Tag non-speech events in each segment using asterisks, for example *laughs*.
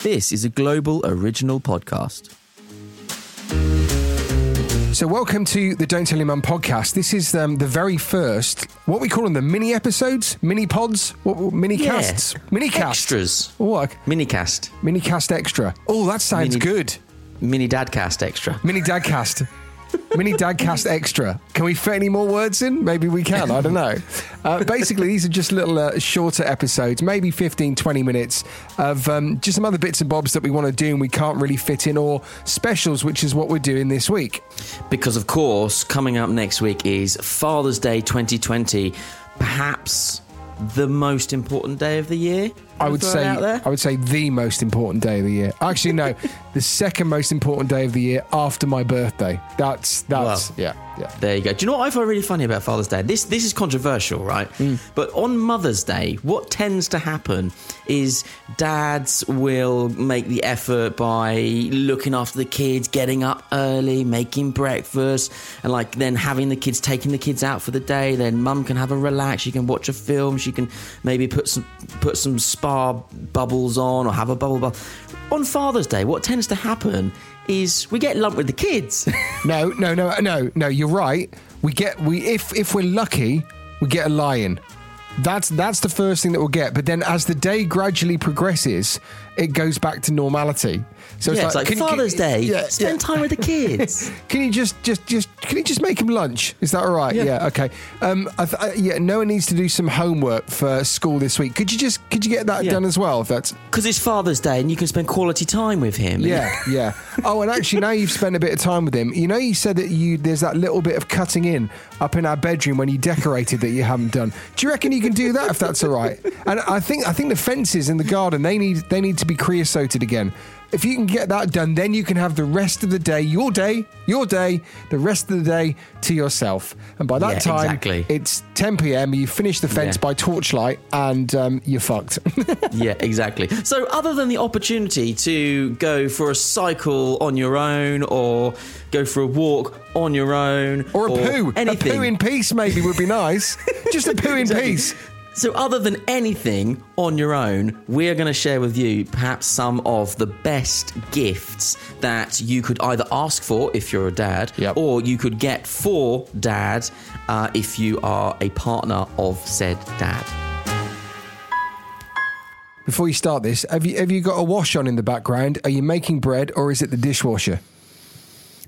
This is a global original podcast. So, welcome to the Don't Tell Your Mum podcast. This is um, the very first, what we call them, the mini episodes, mini pods, what, what- mini Yeah. casts, mini casts, Extras. What? Minicast. Mini cast extra. Oh, that sounds Mini- good. Mini Dadcast Extra. Mini dadcast. Mini dadcast *laughs* extra. Can we fit any more words in? Maybe we can. I don't know. Uh, basically, these are just little uh, shorter episodes, maybe 15, 20 minutes of um, just some other bits and bobs that we want to do and we can't really fit in, or specials, which is what we're doing this week. Because, of course, coming up next week is Father's Day 2020. Perhaps the most important day of the year. I would say. I would say the most important day of the year. Actually, no, *laughs* the second most important day of the year after my birthday. That's that's Wow. yeah yeah. There you go. Do you know what I find really funny about Father's Day? This this is controversial, right? Hmm. But on Mother's Day, what tends to happen is dads will make the effort by looking after the kids, getting up early, making breakfast, and like then having the kids, taking the kids out for the day. Then mum can have a relax. She can watch a film. She can maybe put some put some spa bubbles on or have a bubble bath. On Father's Day, what tends to happen is we get lumped with the kids. *laughs* No no no no no. You're right. We get we if if we're lucky, we get a lion. That's that's the first thing that we'll get. But then as the day gradually progresses, it goes back to normality. So yeah, it's like, can you- Father's Day. Yeah, spend yeah. time with the kids. *laughs* Can you just, just, just, can you just make him lunch? Is that all right? Yeah. okay. Um, I th- I, yeah. Noah needs to do some homework for school this week. Could you just, could you get that Yeah. done as well? If that's Because it's Father's Day and you can spend quality time with him. yeah, *laughs* yeah. Oh, and actually, now you've spent a bit of time with him. You know, you said that you there's that little bit of cutting in up in our bedroom when you decorated that you haven't done. Do you reckon you can do that if that's all right? And I think I think the fences in the garden they need they need to be creosoted again. If you can get that done, then you can have the rest of the day, your day, your day, the rest of the day to yourself. And by that Yeah, time, exactly. it's 10 p.m. You finish the fence Yeah. by torchlight, and um, you're fucked. *laughs* Yeah, exactly. So, other than the opportunity to go for a cycle on your own or go for a walk on your own or a poo, anything. a poo in peace, maybe would be nice. *laughs* Just a poo in Exactly. peace. So, other than anything on your own, we're going to share with you perhaps some of the best gifts that you could either ask for if you're a dad, Yep. or you could get for dad uh, if you are a partner of said dad. Before you start this, have you have you got a wash on in the background? Are you making bread or is it the dishwasher?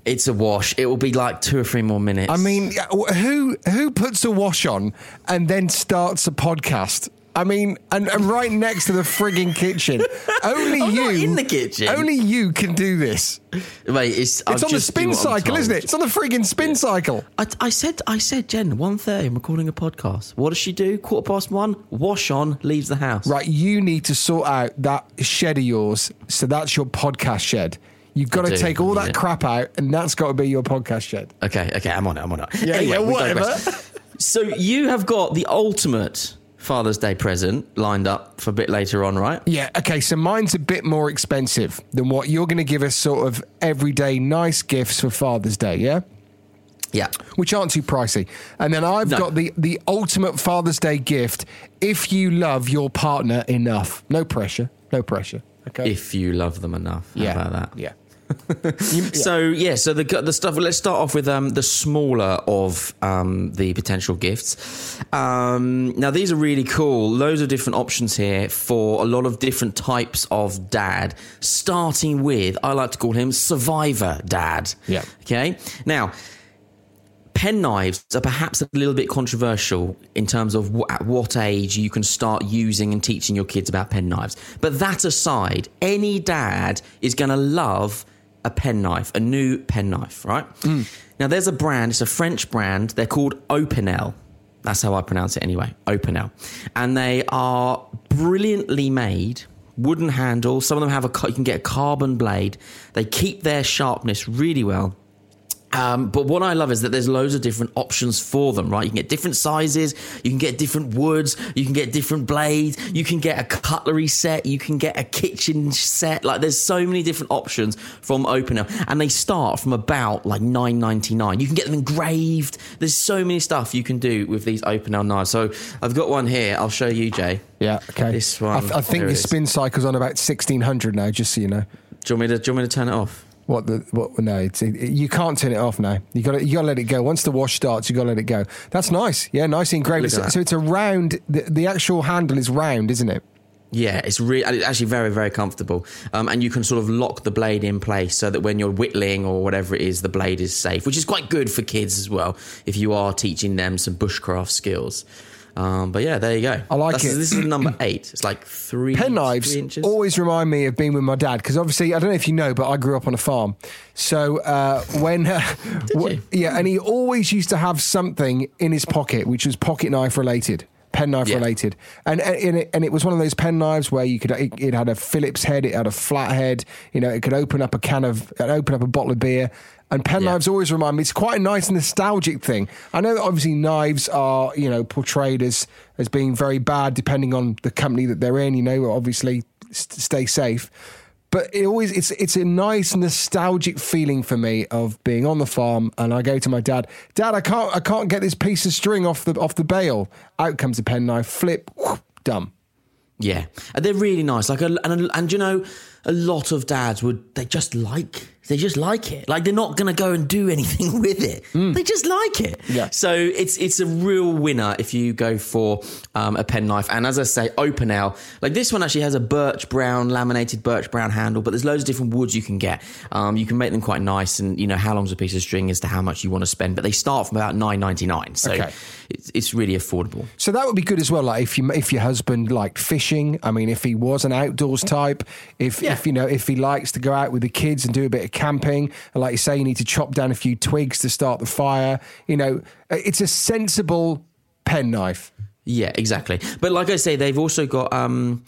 It's a wash. It will be like two or three more minutes. I mean, who who puts a wash on and then starts a podcast? I mean, and, and right next to the frigging kitchen. *laughs* Only oh, I'm you not in the kitchen. Only you can do this. Mate, it's, It's on the spin cycle, isn't it? It's on the frigging spin cycle. I, I said, I said, Jen, one thirty. I'm recording a podcast. What does she do? Quarter past one. Wash on, leaves the house. Right, you need to sort out that shed of yours. So that's your podcast shed. You've got I to do, take all that it. crap out, and that's got to be your podcast shed. Okay, okay, I'm on it. I'm on it. Yeah, anyway, yeah, whatever. *laughs* so you have got the ultimate Father's Day present lined up for a bit later on, right? Yeah, okay, so mine's a bit more expensive than what you're going to give us sort of everyday nice gifts for Father's Day, yeah? Yeah. Which aren't too pricey. And then I've No. got the, the ultimate Father's Day gift if you love your partner enough. No pressure, no pressure. Okay. If you love them enough. How yeah. about that? Yeah. *laughs* So yeah, so the the stuff. Let's start off with um, the smaller of um, the potential gifts. Um, now these are really cool. Loads of different options here for a lot of different types of dad. Starting with, I like to call him Survivor Dad. Yeah. Okay. Now pen knives are perhaps a little bit controversial in terms of wh- at what age you can start using and teaching your kids about pen knives. But that aside, any dad is going to love a pen knife, a new pen knife, right? Mm. Now, there's a brand, it's a French brand. They're called Opinel. That's how I pronounce it anyway, Opinel. And they are brilliantly made. Wooden handle. Some of them have a. You can get a carbon blade. They keep their sharpness really well. Um, but what I love is that there's loads of different options for them, right? You can get different sizes, you can get different woods, you can get different blades, you can get a cutlery set, you can get a kitchen set. Like there's so many different options from Opinel, and they start from about like nine ninety nine. You can get them engraved. There's so many stuff you can do with these Opinel knives. So I've got one here. I'll show you, Jay. Yeah, okay. This I, one. th- I think the spin cycle's on about 1600 now, just so you know. Do you want me to? Do you want me to turn it off? What the what? No, it's, it, you can't turn it off now. You got you got to let it go. Once the wash starts, you got to let it go. That's nice. Yeah, nice engraved. So, so it's a round. The, the actual handle is round, isn't it? Yeah, it's really it's actually very very comfortable, um, and you can sort of lock the blade in place so that when you're whittling or whatever it is, the blade is safe, which is quite good for kids as well if you are teaching them some bushcraft skills. Um, but yeah, there you go. I like That's- it. This is *clears throat* number eight. It's like three Pen knives three inches. always remind me of being with my dad because obviously I don't know if you know, but I grew up on a farm. So uh, when *laughs* uh, w- yeah, and he always used to have something in his pocket which was pocket knife related. Pen knife Yeah. related, and and it, and it was one of those pen knives where you could it, it had a Phillips head, it had a flat head, you know, it could open up a can of it open up a bottle of beer. And pen Yeah. knives always remind me. It's quite a nice nostalgic thing. I know that obviously knives are you know portrayed as as being very bad depending on the company that they're in. You know, obviously st- stay safe. But it always it's it's a nice nostalgic feeling for me of being on the farm and I go to my dad, Dad, I can't I can't get this piece of string off the off the bale. Out comes a penknife, flip, whoop, done. Yeah, and they're really nice. Like, a, and and you know, a lot of dads would they just like they just like it. Like they're not going to go and do anything *laughs* with it. They just like it. Yeah. So it's it's a real winner if you go for um, a pen knife. And as I say, Opinel. Like this one actually has a birch brown laminated birch brown handle, but there's loads of different woods you can get. Um, you can make them quite nice, and you know how long's a piece of string as to how much you want to spend. But they start from about nine ninety nine, so Okay. it's, it's really affordable. So that would be good as well. Like if you if your husband liked fishing, I mean, if he was an outdoors type, if Yeah. if you know if he likes to go out with the kids and do a bit of camping, and like you say, you need to chop down a few twigs to start the fire. You know, it's a sensible pen knife. Yeah, exactly. But like I say, they've also got um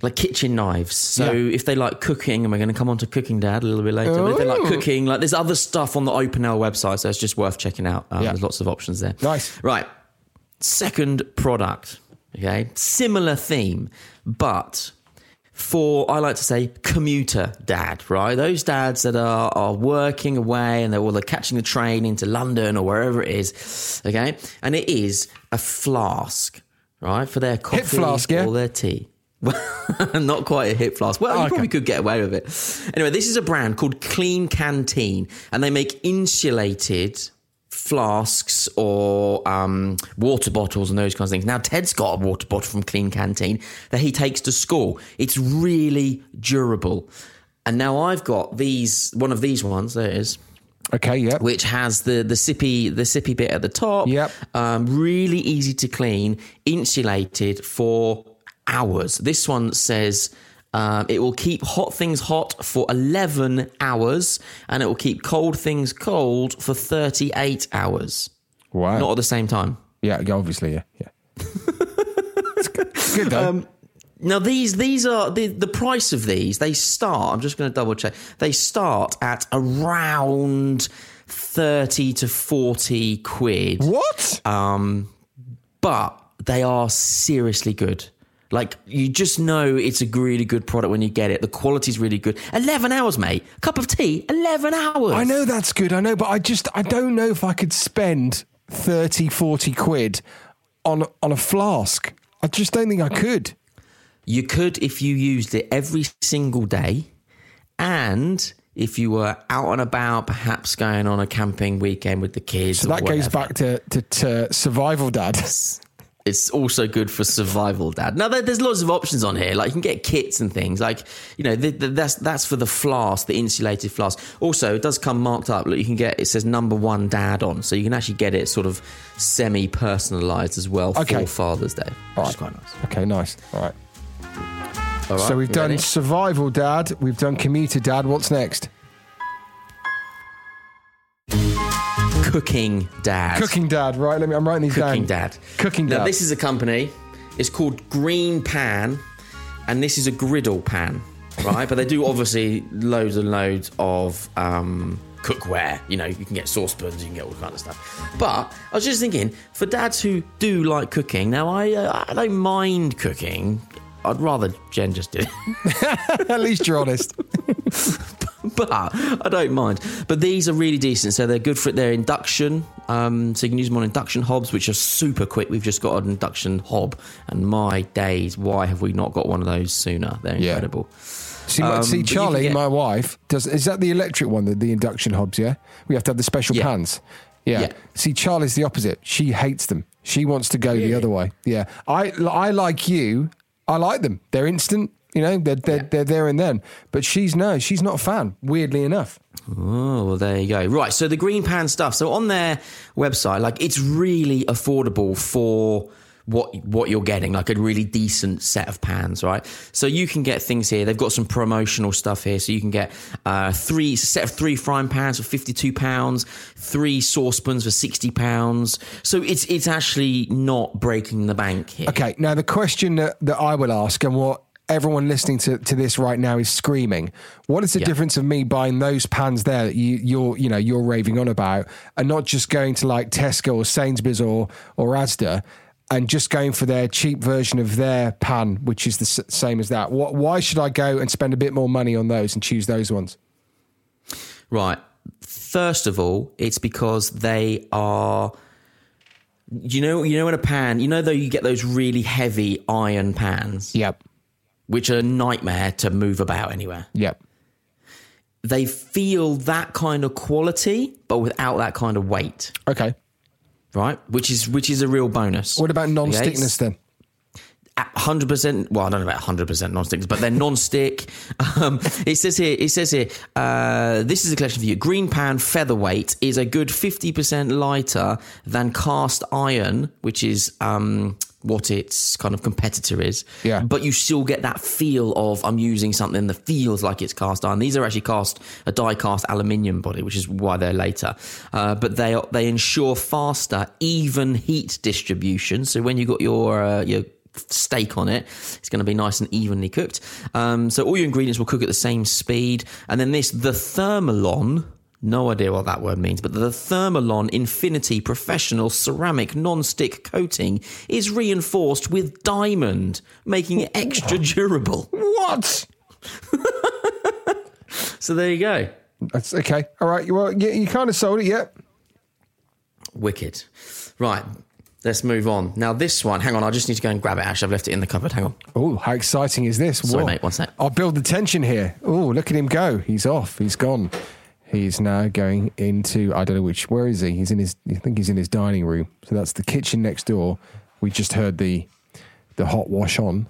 like kitchen knives. So Yeah. if they like cooking, and we're going to come on to cooking, Dad, a little bit later. But if they like cooking, like there's other stuff on the Opinel website, so it's just worth checking out. Um, Yeah. There's lots of options there. Nice. Right. Second product. Okay, similar theme, but for I like to say commuter dad, right? Those dads that are are working away and they're well, they're catching the train into London or wherever it is. Okay, and it is a flask, right, for their coffee flask, yeah? or their tea. *laughs* Not quite a hip flask. Well, oh, you Okay. probably could get away with it. Anyway, this is a brand called Klean Kanteen, and they make insulated flasks or um, water bottles and those kinds of things. Now, Ted's got a water bottle from Klean Kanteen that he takes to school. It's really durable. And now I've got these, one of these ones, there it is Okay, yeah. which has the the sippy the sippy bit at the top. Yep. Um, really easy to clean, insulated for hours. This one says. Um, it will keep hot things hot for 11 hours and it will keep cold things cold for 38 hours. Wow. Not at the same time. yeah, yeah, obviously, yeah, yeah. *laughs* it's good, it's good though. Um, Now these these are the the price of these. They start. I'm just going to double check. They start at around thirty to forty quid. what? Um, but they are seriously good. Like you just know it's a really good product when you get it. The quality's really good. Eleven hours, mate. cup of tea. Eleven hours. I know that's good. I know, but I just I don't know if I could spend 30, 40 quid on on a flask. I just don't think I could. You could if you used it every single day, and if you were out and about, perhaps going on a camping weekend with the kids. So that goes back to, to, to survival dad. It's also good for survival dad. Now there's lots of options on here. Like you can get kits and things. Like you know the, the, that's that's for the flask, the insulated flask. Also, it does come marked up. Look, you can get it says number one dad on, so you can actually get it sort of semi personalized as well Okay. for Father's Day, which All is quite nice. Okay, nice. All right. All right, So we've done ready? survival dad. We've done commuter dad. What's next? Cooking dad. Cooking dad. Right. Let me. I'm writing these Cooking down. Dad. Cooking Dad. Now, this is a company. It's called Green Pan, and this is a griddle pan, right? but they do *laughs* obviously loads and loads of um, cookware. You know, you can get saucepans, you can get all kind of stuff. But I was just thinking, for dads who do like cooking, now I uh, I don't mind cooking. I'd rather Jen just did it. *laughs* At least you're honest. *laughs* *laughs* but I don't mind. But these are really decent, so they're good for their induction. Um, so you can use them on induction hobs, which are super quick. We've just got an induction hob, and my days, why have we not got one of those sooner? They're Yeah. incredible. See, Um, see, but you can Charlie, get- my wife, does. Is that the electric one, the, the induction hobs? Yeah, we have to have the special Yeah. pans. Yeah. Yeah. See, Charlie's the opposite. She hates them. She wants to go the other way. Yeah. I, I like you. I like them. They're instant. You know, they're they're, they're there and then. But she's no, she's not a fan. Weirdly enough. Oh, well, there you go. Right, so the green pan stuff. So on their website, like it's really affordable for what what you're getting, like a really decent set of pans, right? So you can get things here. They've got some promotional stuff here. So you can get uh, three set of three frying pans for fifty two pounds, three saucepans for sixty pounds. So it's it's actually not breaking the bank here. Okay. Now the question that, that I will ask, and what everyone listening to, to this right now is screaming: What is the Yeah. difference of me buying those pans there that you you're you know you're raving on about, and not just going to like Tesco or Sainsbury's or or Asda? And just going for their cheap version of their pan, which is the s- same as that. What, why should I go and spend a bit more money on those and choose those ones? Right. First of all, it's because they are. You know, you know, in a pan, you know, though you get those really heavy iron pans, Yep. Which are a nightmare to move about anywhere. Yep. They feel that kind of quality, but without that kind of weight, Okay. right? Which is which is a real bonus. What about non-stickness then? hundred percent. Well, I don't know about hundred percent non-stick, but they're non-stick. *laughs* Um, it says here. It says here. Uh, this is a collection for you. Green Pan Featherweight is a good fifty percent lighter than cast iron, which is um, what its kind of competitor is. Yeah. But you still get that feel of I'm using something that feels like it's cast iron. These are actually cast a die cast aluminium body, which is why they're later. Uh, but they are, they ensure faster, even heat distribution. So when you got your uh, your steak on it. It's going to be nice and evenly cooked. Um, so all your ingredients will cook at the same speed. And then this, the Thermolon, no idea what that word means, but the Thermolon Infinity Professional Ceramic Non-Stick Coating is reinforced with diamond, making it extra durable. What? *laughs* So there you go. That's okay. All right. Well, you, you kind of sold it. Yep. Wicked. Right. Let's move on. Now, this one, hang on, I just need to go and grab it. Actually, I've left it in the cupboard. Hang on. Oh, how exciting is this? Sorry, Whoa. mate, one sec. I'll build the tension here. Oh, look at him go. He's off. He's gone. He's now going into, I don't know which, where is he? He's in his, I think he's in his dining room. So that's the kitchen next door. We just heard the, the hot wash on.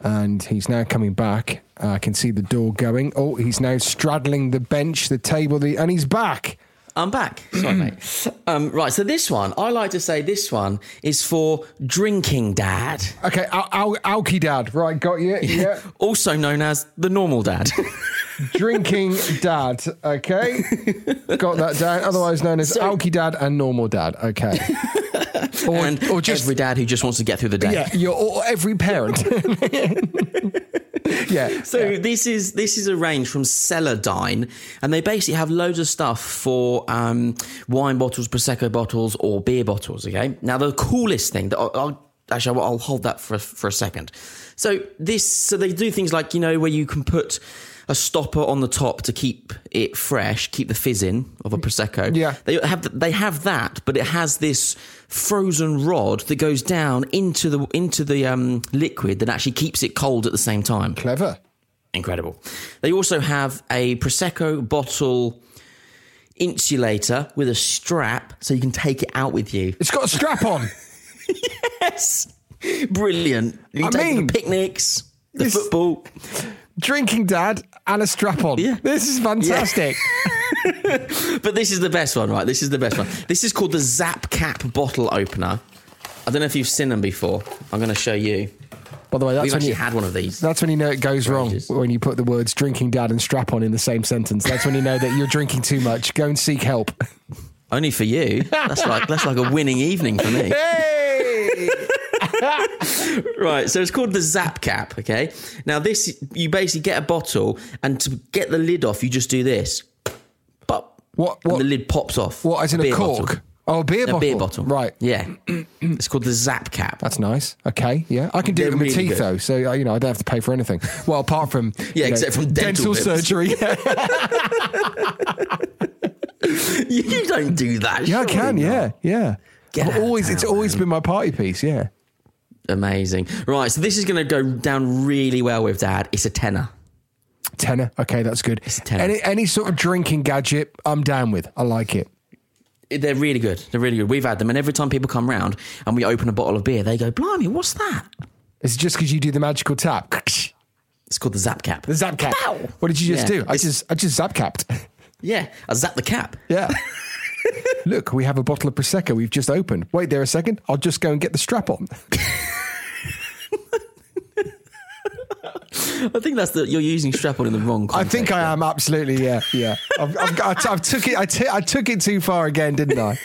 And he's now coming back. I can see the door going. Oh, he's now straddling the bench, the table, the, and he's back. I'm back. Sorry, mate. *clears throat* Um, right, so this one, I like to say this one is for drinking dad, Okay, Al- Al- Alky Dad. Right, got you. *laughs* Yeah. also known as the normal dad. *laughs* Drinking Dad. Okay. *laughs* Got that down. Otherwise known as Alky Dad and Normal Dad. Okay. *laughs* Or, and or just every dad who just wants to get through the day. Yeah, you're or every parent. *laughs* *laughs* yeah. So this is this is a range from Celadine, and they basically have loads of stuff for um, wine bottles, prosecco bottles, or beer bottles. Okay. Now the coolest thing that I'll, I'll actually I'll hold that for for a second. So this so they do things like you know where you can put a stopper on the top to keep it fresh, keep the fizz in of a prosecco. Yeah. they have they have that, but it has this frozen rod that goes down into the into the um, liquid that actually keeps it cold at the same time. Clever. incredible. They also have a prosecco bottle insulator with a strap, so you can take it out with you. It's got a strap on. *laughs* Yes, brilliant. You can I take mean, picnics, the football. Drinking dad and a strap on. Yeah. This is fantastic. *laughs* *laughs* But this is the best one, right? This is the best one. This is called the Zap Cap bottle opener. I don't know if you've seen them before. I'm going to show you. By the way, that's We've when you had one of these. That's when you know it goes wrong when you put the words drinking dad and strap on in the same sentence. That's when you know that you're drinking too much. Go and seek help. *laughs* Only for you. That's like that's like a winning evening for me. Hey! *laughs* Right, so it's called the Zap Cap. Okay, now this you basically get a bottle, and to get the lid off, you just do this. Pop. What- And what- the lid pops off. what, as in a, beer cork? bottle. Oh, a beer A bottle. beer bottle. Right. Yeah. *clears throat* it's called the Zap Cap. That's nice. Okay. Yeah. I can do They're it with my really teeth, good. though. So, uh, you know, I don't have to pay for anything. *laughs* Well, apart from. Yeah, you know, except from dental bills. surgery. *laughs* *laughs* you don't do that. yeah, I can. not. Yeah. Yeah. Get always, it's town, always been my party piece. Yeah. Amazing. Right, so this is going to go down really well with Dad. It's a tenner. Tenner. Okay, that's good. a tenner. Any, any sort of drinking gadget, I'm down with. I like it. They're really good. They're really good. We've had them, and every time people come round and we open a bottle of beer, they go, "Blimey, what's that?" It's just because you do the magical tap. *laughs* It's called the Zap Cap. The zap cap. Pow! What did you just Yeah, do? I just, I just zap capped. *laughs* Yeah, I zap the cap. Yeah. *laughs* Look, we have a bottle of prosecco we've just opened. Wait there a second. I'll just go and get the strap on. I think that's the you're using strap on in the wrong. I think I am absolutely. Yeah, yeah. I've, I've, got- I, took it. I, t- I took it too far again, didn't I?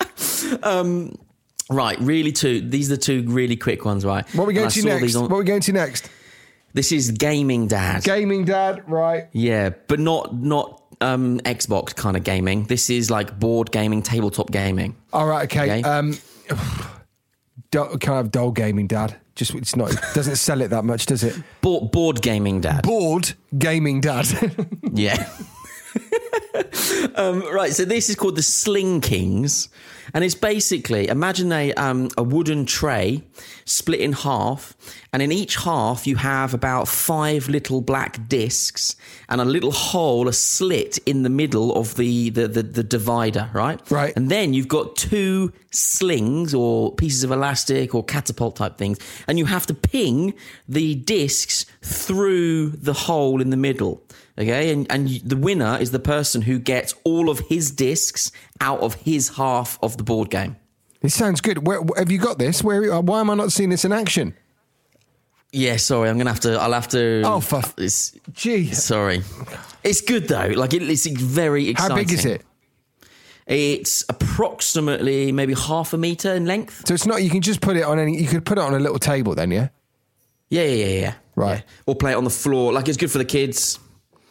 *laughs* Right, really two. These are the two really quick ones, right? What are we going to next? on- What are we going to next? this is gaming, Dad. Gaming, Dad. Right. yeah, but not not um, Xbox kind of gaming. This is like board gaming, tabletop gaming. All right. Okay. Okay. Um, *sighs* do- can I have doll gaming, Dad? Just it's not. It doesn't sell it that much, does it? *laughs* Board board gaming, Dad. Board gaming, Dad. *laughs* Yeah. *laughs* um, right, so this is called the Sling Kings, and it's basically imagine a um, a wooden tray split in half, and in each half you have about five little black discs and a little hole, a slit in the middle of the the, the, the divider, right? Right. And then you've got two slings or pieces of elastic or catapult type things, and you have to ping the discs through the hole in the middle. Okay, and and the winner is the person who gets all of his discs out of his half of the board game. this sounds good. Where, have you got this? Where? uh, Why am I not seeing this in action? Yeah, sorry, I'm gonna have to. I'll have to. Oh, for It's, Gee, sorry, it's good though. Like it, it's very exciting. how big is it? It's approximately maybe half a meter in length. So it's not. You can just put it on any. You could put it on a little table, then, yeah. Yeah, yeah, yeah, yeah. Right. Yeah. Or play it on the floor. Like it's good for the kids.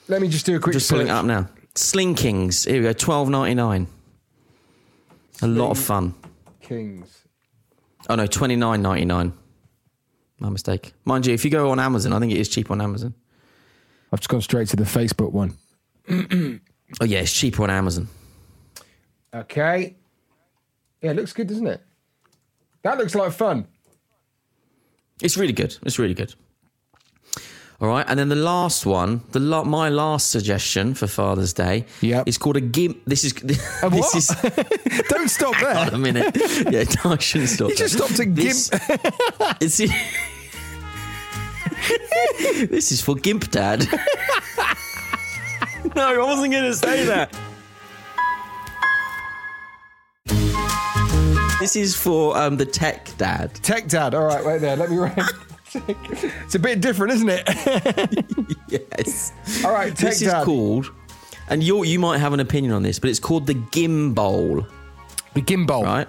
Let me just do a quick. Just pulling it up now. Slinkings. Here we go. Twelve ninety nine. A lot of fun. Kings. Oh no, twenty nine ninety nine. My mistake. Mind you, if you go on Amazon, I think it is cheap on Amazon. I've just gone straight to the Facebook one. *clears throat* Oh yeah, it's cheaper on Amazon. Okay. Yeah, it looks good, doesn't it? That looks like fun. It's really good. It's really good. All right, and then the last one, the la- my last suggestion for Father's Day, Yep. is called a gimp. This is *laughs* A this what? is *laughs* Don't stop Hold on a minute. Yeah, *laughs* no, I shouldn't stop. You just there. stopped at This- It's, this is for Gimp Dad. no, I wasn't going to say that. This is for um, the Tech Dad. Tech Dad. All right, wait there. Let me write. *laughs* it's a bit different, isn't it? *laughs* Yes. All right, Tech This Dad. is called, and you you might have an opinion on this, but it's called the Gimbal. The gimbal. right?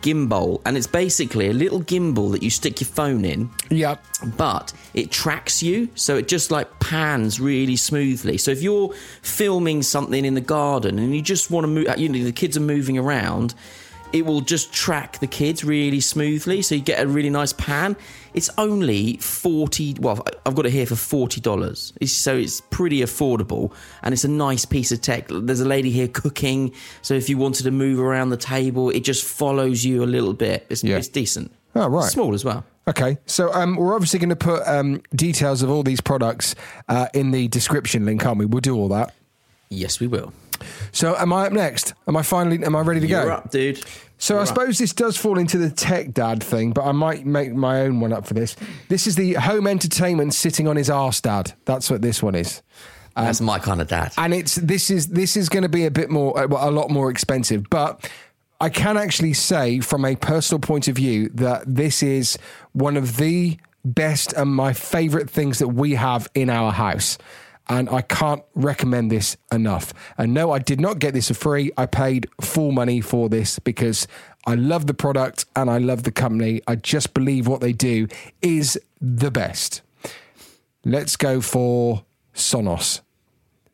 Gimbal, and it's basically a little gimbal that you stick your phone in, Yep. but it tracks you, so it just like pans really smoothly. So if you're filming something in the garden and you just want to move, you know, the kids are moving around. It will just track the kids really smoothly, so you get a really nice pan. It's only forty. Well, I've got it here for forty dollars, so it's pretty affordable, and it's a nice piece of tech. There's a lady here cooking, so if you wanted to move around the table, it just follows you a little bit. It's, Yeah. it's decent. Oh, right. Small as well. Okay, so um, we're obviously going to put um, details of all these products uh, in the description link, aren't we? We'll do all that. Yes, we will. So, am I up next? Am I finally? Am I ready to You're go? up, dude. So You're I suppose this does fall into the tech dad thing, but I might make my own one up for this. This is the home entertainment sitting on his arse dad. That's what this one is. That's my kind of dad. and it's this is this is going to be a bit more uh, a lot more expensive but i can actually say from a personal point of view that this is one of the best and my favorite things that we have in our house and I can't recommend this enough. And no, I did not get this for free. I paid full money for this because I love the product and I love the company. I just believe what they do is the best. Let's go for Sonos.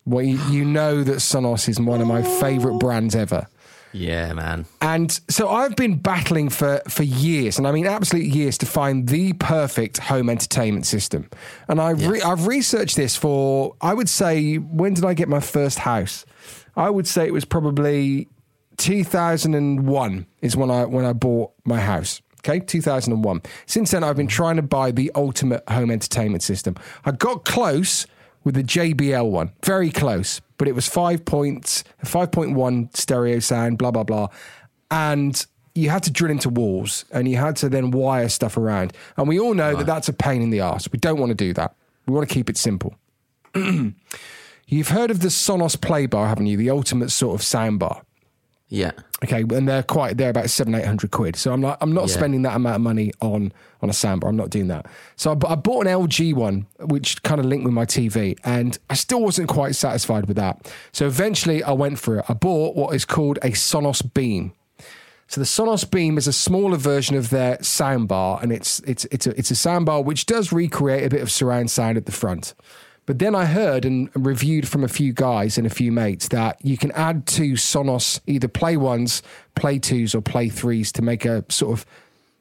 Well, you, you know that Sonos is one of my favorite brands ever. Yeah, man. And so I've been battling for, for years, and I mean absolute years, to find the perfect home entertainment system. And I've, re- I've researched this for, I would say, when did I get my first house? I would say it was probably 2001 is when I when I bought my house. Okay, 2001. Since then, I've been trying to buy the ultimate home entertainment system. I got close with the JBL one, very close, but it was five points, 5.1 stereo sound, blah, blah, blah. And you had to drill into walls and you had to then wire stuff around. And we all know that that's a pain in the ass. We don't want to do that. We want to keep it simple. *clears throat* You've heard of the Sonos Play Bar, haven't you? The ultimate sort of sound bar. Yeah. Okay, and they're quite they're about seven eight hundred quid. So I'm like I'm not Yeah. spending that amount of money on on a soundbar. I'm not doing that. So I, I bought an LG one, which kind of linked with my TV, and I still wasn't quite satisfied with that. So eventually I went for it. I bought what is called a Sonos Beam. So the Sonos Beam is a smaller version of their soundbar, and it's it's it's a it's a soundbar which does recreate a bit of surround sound at the front. But then I heard and reviewed from a few guys and a few mates that you can add two Sonos either Play Ones, Play Twos, or Play Threes to make a sort of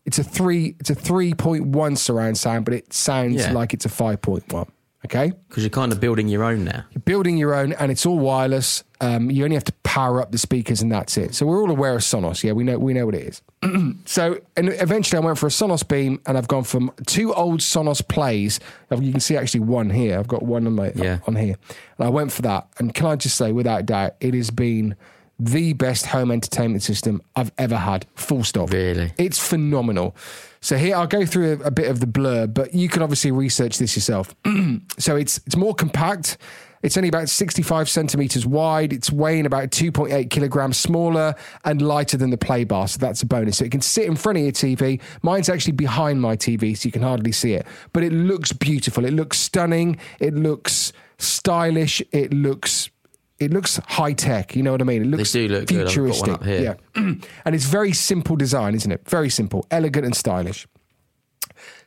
it's a three it's a three point one surround sound, but it sounds Yeah. like it's a five point one. Okay Because you're kind of building your own now. You're building your own and it's all wireless. Um, you only have to power up the speakers and that's it. So we're all aware of Sonos. Yeah, we know we know what it is. *clears throat* so and eventually I went for a Sonos Beam and I've gone from two old Sonos Plays. You can see actually one here. I've got one on my Yeah. on here. And I went for that. And can I just say, without doubt, it has been the best home entertainment system I've ever had. Full stop. Really? It's phenomenal. So here I'll go through a, a bit of the blur, but you can obviously research this yourself. *clears throat* so it's it's more compact. It's only about 65 centimeters wide. It's weighing about 2.8 kilograms smaller and lighter than the play bar. So that's a bonus. So it can sit in front of your TV. Mine's actually behind my TV, so you can hardly see it. But it looks beautiful. It looks stunning. It looks stylish. It looks it looks high tech. You know what I mean? It looks do look good. I've got one futuristic. up here. Yeah, *clears throat* and it's very simple design, isn't it? Very simple, elegant, and stylish.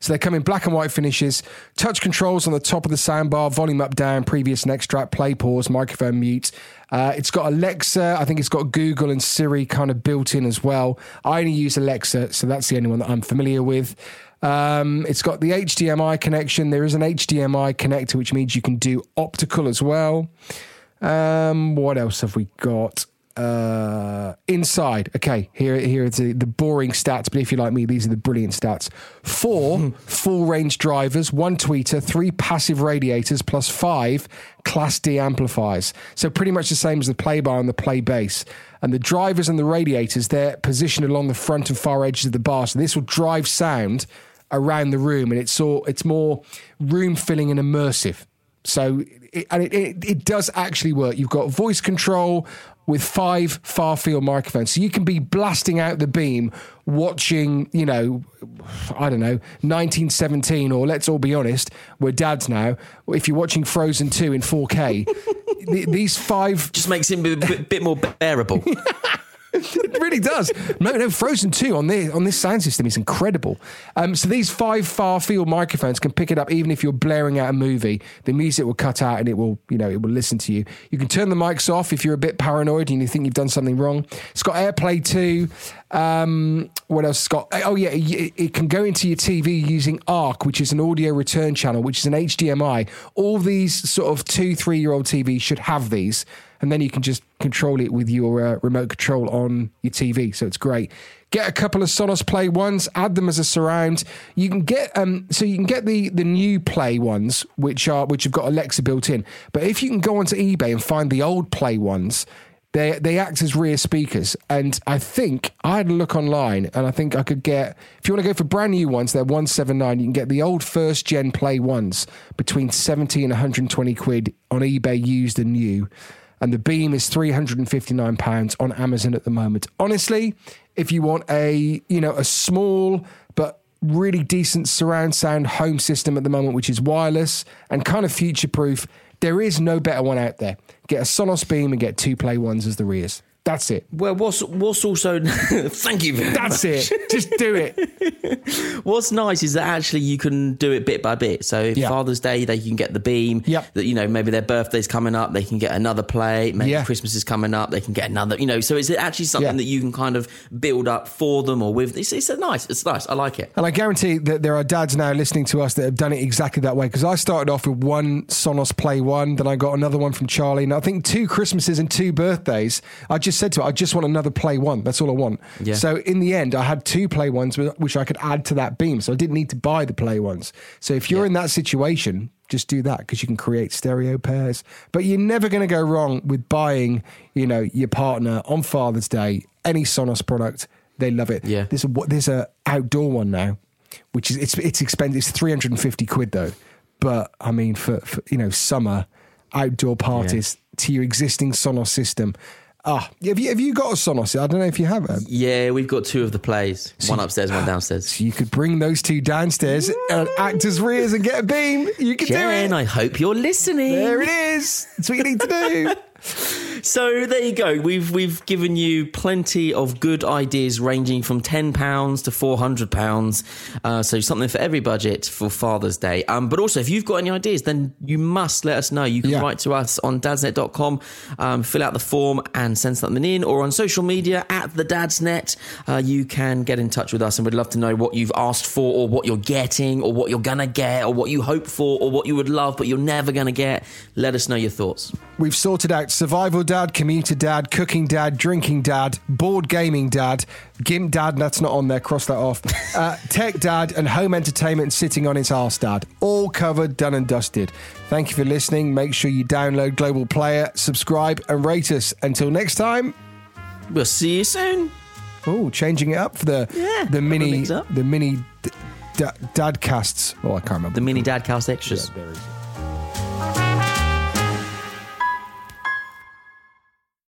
So they come in black and white finishes, touch controls on the top of the soundbar, volume up, down, previous next track, play, pause, microphone mute. Uh, it's got Alexa, I think it's got Google and Siri kind of built in as well. I only use Alexa, so that's the only one that I'm familiar with. Um, it's got the HDMI connection. There is an HDMI connector, which means you can do optical as well. Um, what else have we got? Uh, inside. Okay, here here are the, the boring stats, but if you like me, these are the brilliant stats. Four full range drivers, one tweeter, three passive radiators, plus five Class D amplifiers. So pretty much the same as the play bar and the Playbase. And the drivers and the radiators, they're positioned along the front and far edges of the bar. So this will drive sound around the room, and it's all it's more room filling and immersive. So, it, and it, it, it does actually work. You've got voice control with five far field microphones. So you can be blasting out the beam watching, you know, I don't know, 1917, or let's all be honest, we're dads now. If you're watching Frozen 2 in 4K, *laughs* th- these five Just makes it a bit, bit more bearable. *laughs* it really does. No, no, Frozen 2 on this on this sound system is incredible. Um, so these five far field microphones can pick it up even if you're blaring out a movie. The music will cut out and it will, you know, it will listen to you. You can turn the mics off if you're a bit paranoid and you think you've done something wrong. It's got AirPlay 2. Um, what else, Scott? Oh yeah, it, it can go into your TV using ARC, which is an audio return channel, which is an HDMI. All these sort of two, three year old TVs should have these, and then you can just control it with your uh, remote control on your TV. So it's great. Get a couple of Sonos Play ones, add them as a surround. You can get um, so you can get the the new Play ones, which are which have got Alexa built in. But if you can go onto eBay and find the old Play ones, they they act as rear speakers. And I think I had a look online, and I think I could get if you want to go for brand new ones, they're one seven nine. You can get the old first gen Play ones between seventy and one hundred and twenty quid on eBay, used and new. And the Beam is three hundred and fifty nine pounds on Amazon at the moment. Honestly, if you want a you know a small but really decent surround sound home system at the moment, which is wireless and kind of future proof, there is no better one out there. Get a Sonos Beam and get two Play Ones as the rears. That's it. Well, what's what's also *laughs* thank you. Very That's much. it. Just do it. *laughs* What's nice is that actually you can do it bit by bit. So Yeah. Father's Day, they can get the beam. Yep. That you know maybe their birthday's coming up, they can get another play. Maybe Yeah. Christmas is coming up, they can get another. You know, so it's actually something Yeah. that you can kind of build up for them or with. It's, it's a nice. It's nice. I like it. And I guarantee that there are dads now listening to us that have done it exactly that way. Because I started off with one Sonos Play One, then I got another one from Charlie, and I think two Christmases and two birthdays. I just said to her, I just want another Play One. That's all I want. Yeah. So in the end, I had two Play Ones, which I could add to that beam. So I didn't need to buy the Play Ones. So if you're Yeah. in that situation, just do that because you can create stereo pairs. But you're never going to go wrong with buying, you know, your partner on Father's Day any Sonos product. They love it. Yeah. There's a there's a outdoor one now, which is it's it's expensive. It's 350 quid though. But I mean, for, for you know summer outdoor parties to your existing Sonos system. Ah, have you have you got a Sonos? I don't know if you have it. Yeah, we've got two of the plays. One upstairs, one downstairs. So you could bring those two downstairs and act as rears and get a beam. You could Jen, do it. I hope you're listening. There it is. That's what you need to do. *laughs* So there you go. We've we've given you plenty of good ideas, ranging from ten pounds to four hundred pounds. Uh, so something for every budget for Father's Day. Um, but also, if you've got any ideas, then you must let us know. You can Yeah. write to us on dadsnet.com, um, fill out the form, and send something in, or on social media at the Dadsnet. Uh, you can get in touch with us, and we'd love to know what you've asked for, or what you're getting, or what you're gonna get, or what you hope for, or what you would love but you're never gonna get. Let us know your thoughts. We've sorted out survival dad, commuter dad, cooking dad, drinking dad, board gaming dad, gimp dad, that's not on there, cross that off, uh, tech dad, and home entertainment sitting on its arse dad. All covered, done and dusted. Thank you for listening. Make sure you download Global Player, subscribe, and rate us. Until next time. We'll see you soon. Oh, changing it up for the Yeah, the mini the mini d- d- dad casts. Oh, I can't remember. The mini Dadcast extras. There it is.